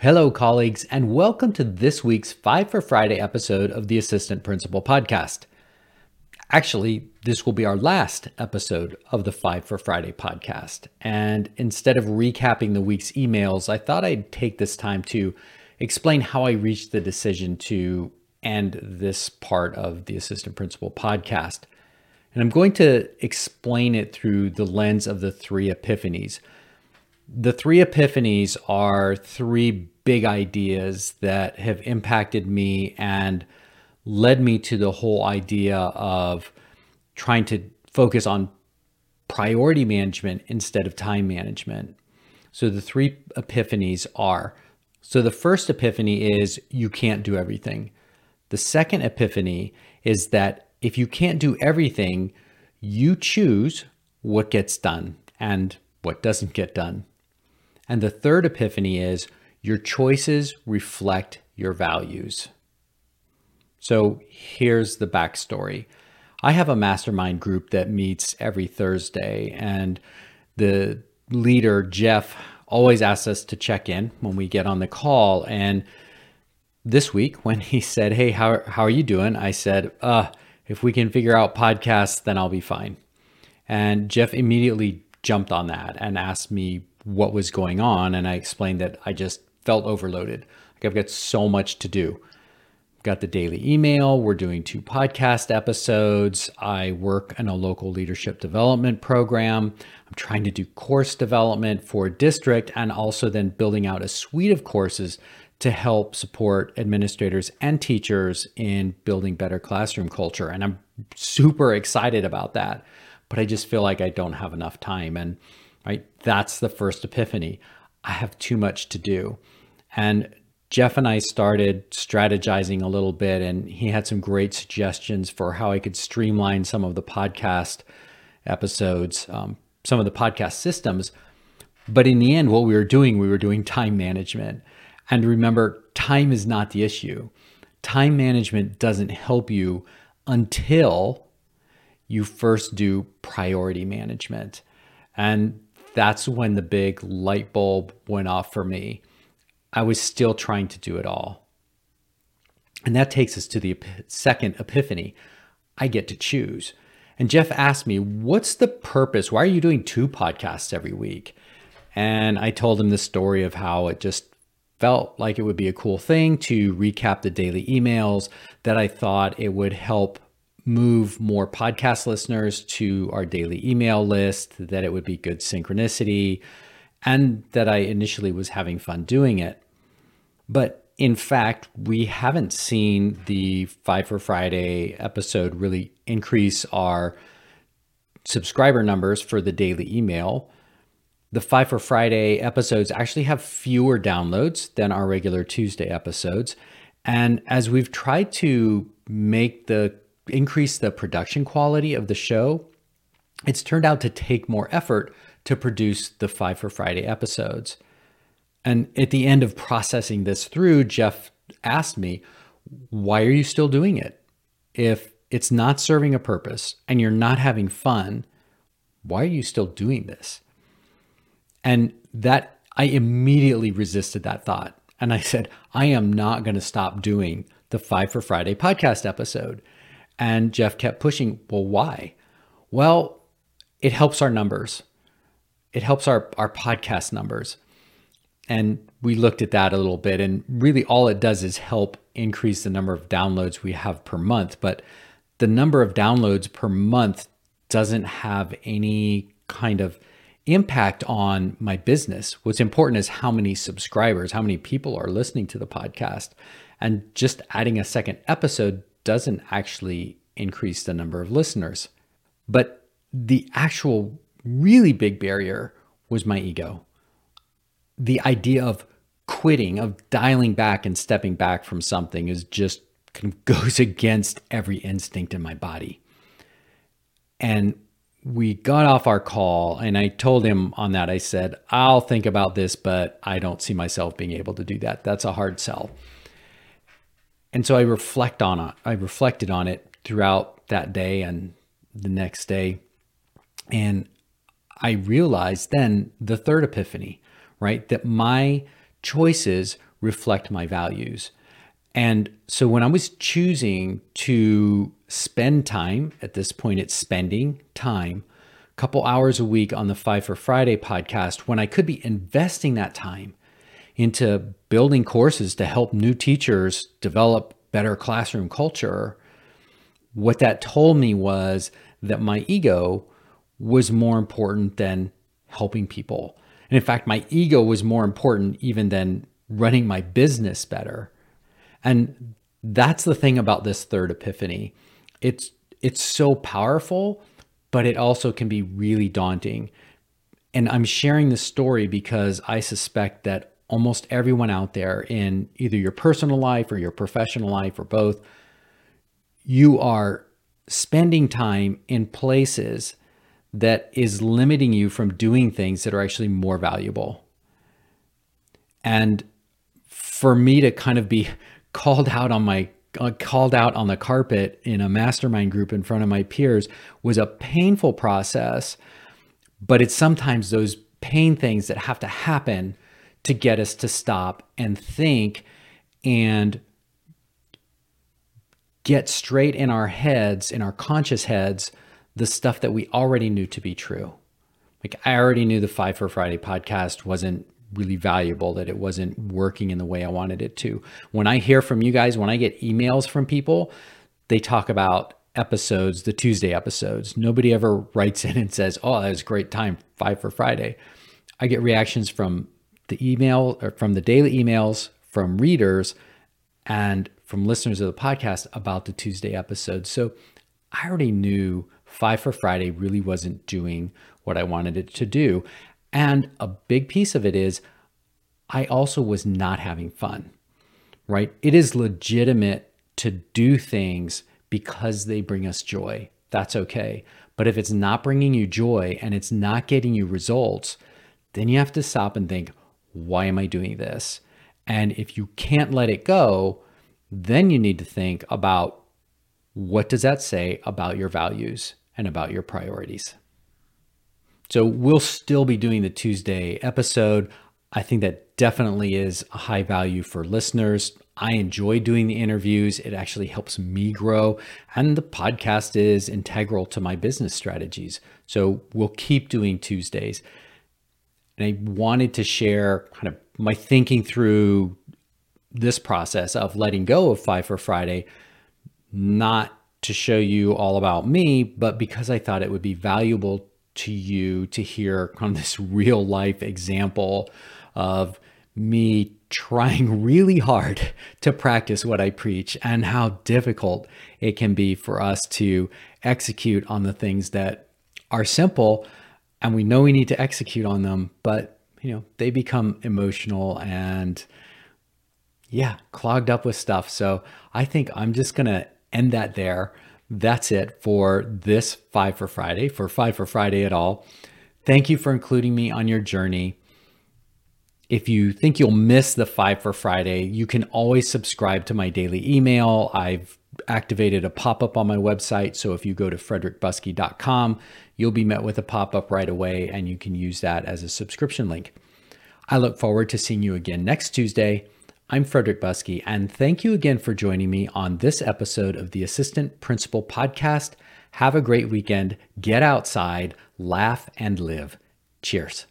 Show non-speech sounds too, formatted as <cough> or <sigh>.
Hello, colleagues, and welcome to this week's Five for Friday episode of the Assistant Principal Podcast. Actually, this will be our last episode of the Five for Friday podcast. And instead of recapping the week's emails, I thought I'd take this time to explain how I reached the decision to end this part of the Assistant Principal podcast. And I'm going to explain it through the lens of the three epiphanies the three epiphanies are three big ideas that have impacted me and led me to the whole idea of trying to focus on priority management instead of time management. So the three epiphanies are so the first epiphany is you can't do everything. The second epiphany is that if you can't do everything, you choose what gets done and what doesn't get done. And the third epiphany is your choices reflect your values. So here's the backstory. I have a mastermind group that meets every Thursday, and the leader, Jeff, always asks us to check in when we get on the call. And this week, <laughs> when he said, Hey, how, how are you doing? I said, uh, if we can figure out podcasts, then I'll be fine. And Jeff immediately jumped on that and asked me what was going on. And I explained that I just felt overloaded. Like I've got so much to do. Got the daily email. We're doing two podcast episodes. I work in a local leadership development program. I'm trying to do course development for district and also then building out a suite of courses to help support administrators and teachers in building better classroom culture. And I'm super excited about that, but I just feel like I don't have enough time. And right? That's the first epiphany. I have too much to do. And Jeff and I started strategizing a little bit, and he had some great suggestions for how I could streamline some of the podcast episodes, um, some of the podcast systems. But in the end, what we were doing, we were doing time management. And remember, time is not the issue. Time management doesn't help you until you first do priority management. And that's when the big light bulb went off for me. I was still trying to do it all. And that takes us to the second epiphany. I get to choose. And Jeff asked me, What's the purpose? Why are you doing two podcasts every week? And I told him the story of how it just felt like it would be a cool thing to recap the daily emails, that I thought it would help move more podcast listeners to our daily email list, that it would be good synchronicity, and that I initially was having fun doing it. But in fact, we haven't seen the Five for Friday episode really increase our subscriber numbers for the daily email. The Five for Friday episodes actually have fewer downloads than our regular Tuesday episodes. And as we've tried to make the increase the production quality of the show, it's turned out to take more effort to produce the Five for Friday episodes. And at the end of processing this through, Jeff asked me, Why are you still doing it? If it's not serving a purpose and you're not having fun, why are you still doing this? And that I immediately resisted that thought. And I said, I am not going to stop doing the Five for Friday podcast episode. And Jeff kept pushing, well, why? Well, it helps our numbers. It helps our, our podcast numbers. And we looked at that a little bit. And really, all it does is help increase the number of downloads we have per month. But the number of downloads per month doesn't have any kind of impact on my business. What's important is how many subscribers, how many people are listening to the podcast. And just adding a second episode doesn't actually increase the number of listeners. But the actual really big barrier was my ego. The idea of quitting, of dialing back and stepping back from something is just kind <laughs> of goes against every instinct in my body. And we got off our call and I told him on that, I said, I'll think about this, but I don't see myself being able to do that. That's a hard sell. And so I reflect on it. I reflected on it throughout that day and the next day. And I realized then the third epiphany, right? That my choices reflect my values. And so when I was choosing to spend time, at this point, it's spending time, a couple hours a week on the Five for Friday podcast, when I could be investing that time into building courses to help new teachers develop better classroom culture, what that told me was that my ego was more important than helping people. And in fact, my ego was more important even than running my business better. And that's the thing about this third epiphany. It's it's so powerful, but it also can be really daunting. And I'm sharing this story because I suspect that almost everyone out there in either your personal life or your professional life or both, you are spending time in places that is limiting you from doing things that are actually more valuable. And for me to kind of be called out on my uh, called out on the carpet in a mastermind group in front of my peers was a painful process but it's sometimes those pain things that have to happen to get us to stop and think and get straight in our heads in our conscious heads the stuff that we already knew to be true. Like i already knew the five for friday podcast wasn't really valuable, that it wasn't working in the way I wanted it to. When I hear from you guys, when I get emails from people, they talk about episodes, the Tuesday episodes. Nobody ever <laughs> writes in and says, Oh, that was a great time, five for Friday. I get reactions from the email or from the daily emails from readers and from listeners of the podcast about the Tuesday episode. So I already knew Five for Friday really wasn't doing what I wanted it to do. And a big piece of it is I also was not having fun, right? It is legitimate to do things because they bring us joy. That's okay. But if it's not bringing you joy and it's not getting you results, then you have to stop and think, why am I doing this? And if you can't let it go, then you need to think about what does that say about your values and about your priorities. So we'll still be doing the Tuesday episode. I think that definitely is a high value for listeners. I enjoy doing the interviews. It actually helps me grow. And the podcast is integral to my business strategies. So we'll keep doing Tuesdays. And I wanted to share kind of my thinking through this process of letting go of Five for Friday, not to show you all about me, but because I thought it would be valuable to you to hear kind of this real life example of me trying really hard to practice what I preach and how difficult it can be for us to execute on the things that are simple and we know we need to execute on them, but you know, they become emotional and yeah, clogged up with stuff. So I think I'm just going to end that there that's it for this Five for Friday, for Five for Friday at all. Thank you for including me on your journey. If you think you'll miss the Five for Friday, you can always subscribe to my daily email. I've activated a pop up on my website. So if you go to frederickbuskey.com, you'll be met with a pop up right away and you can use that as a subscription link. I look forward to seeing you again next Tuesday. I'm Frederick Buskey, and thank you again for joining me on this episode of the Assistant Principal Podcast. Have a great weekend, get outside, laugh, and live. Cheers.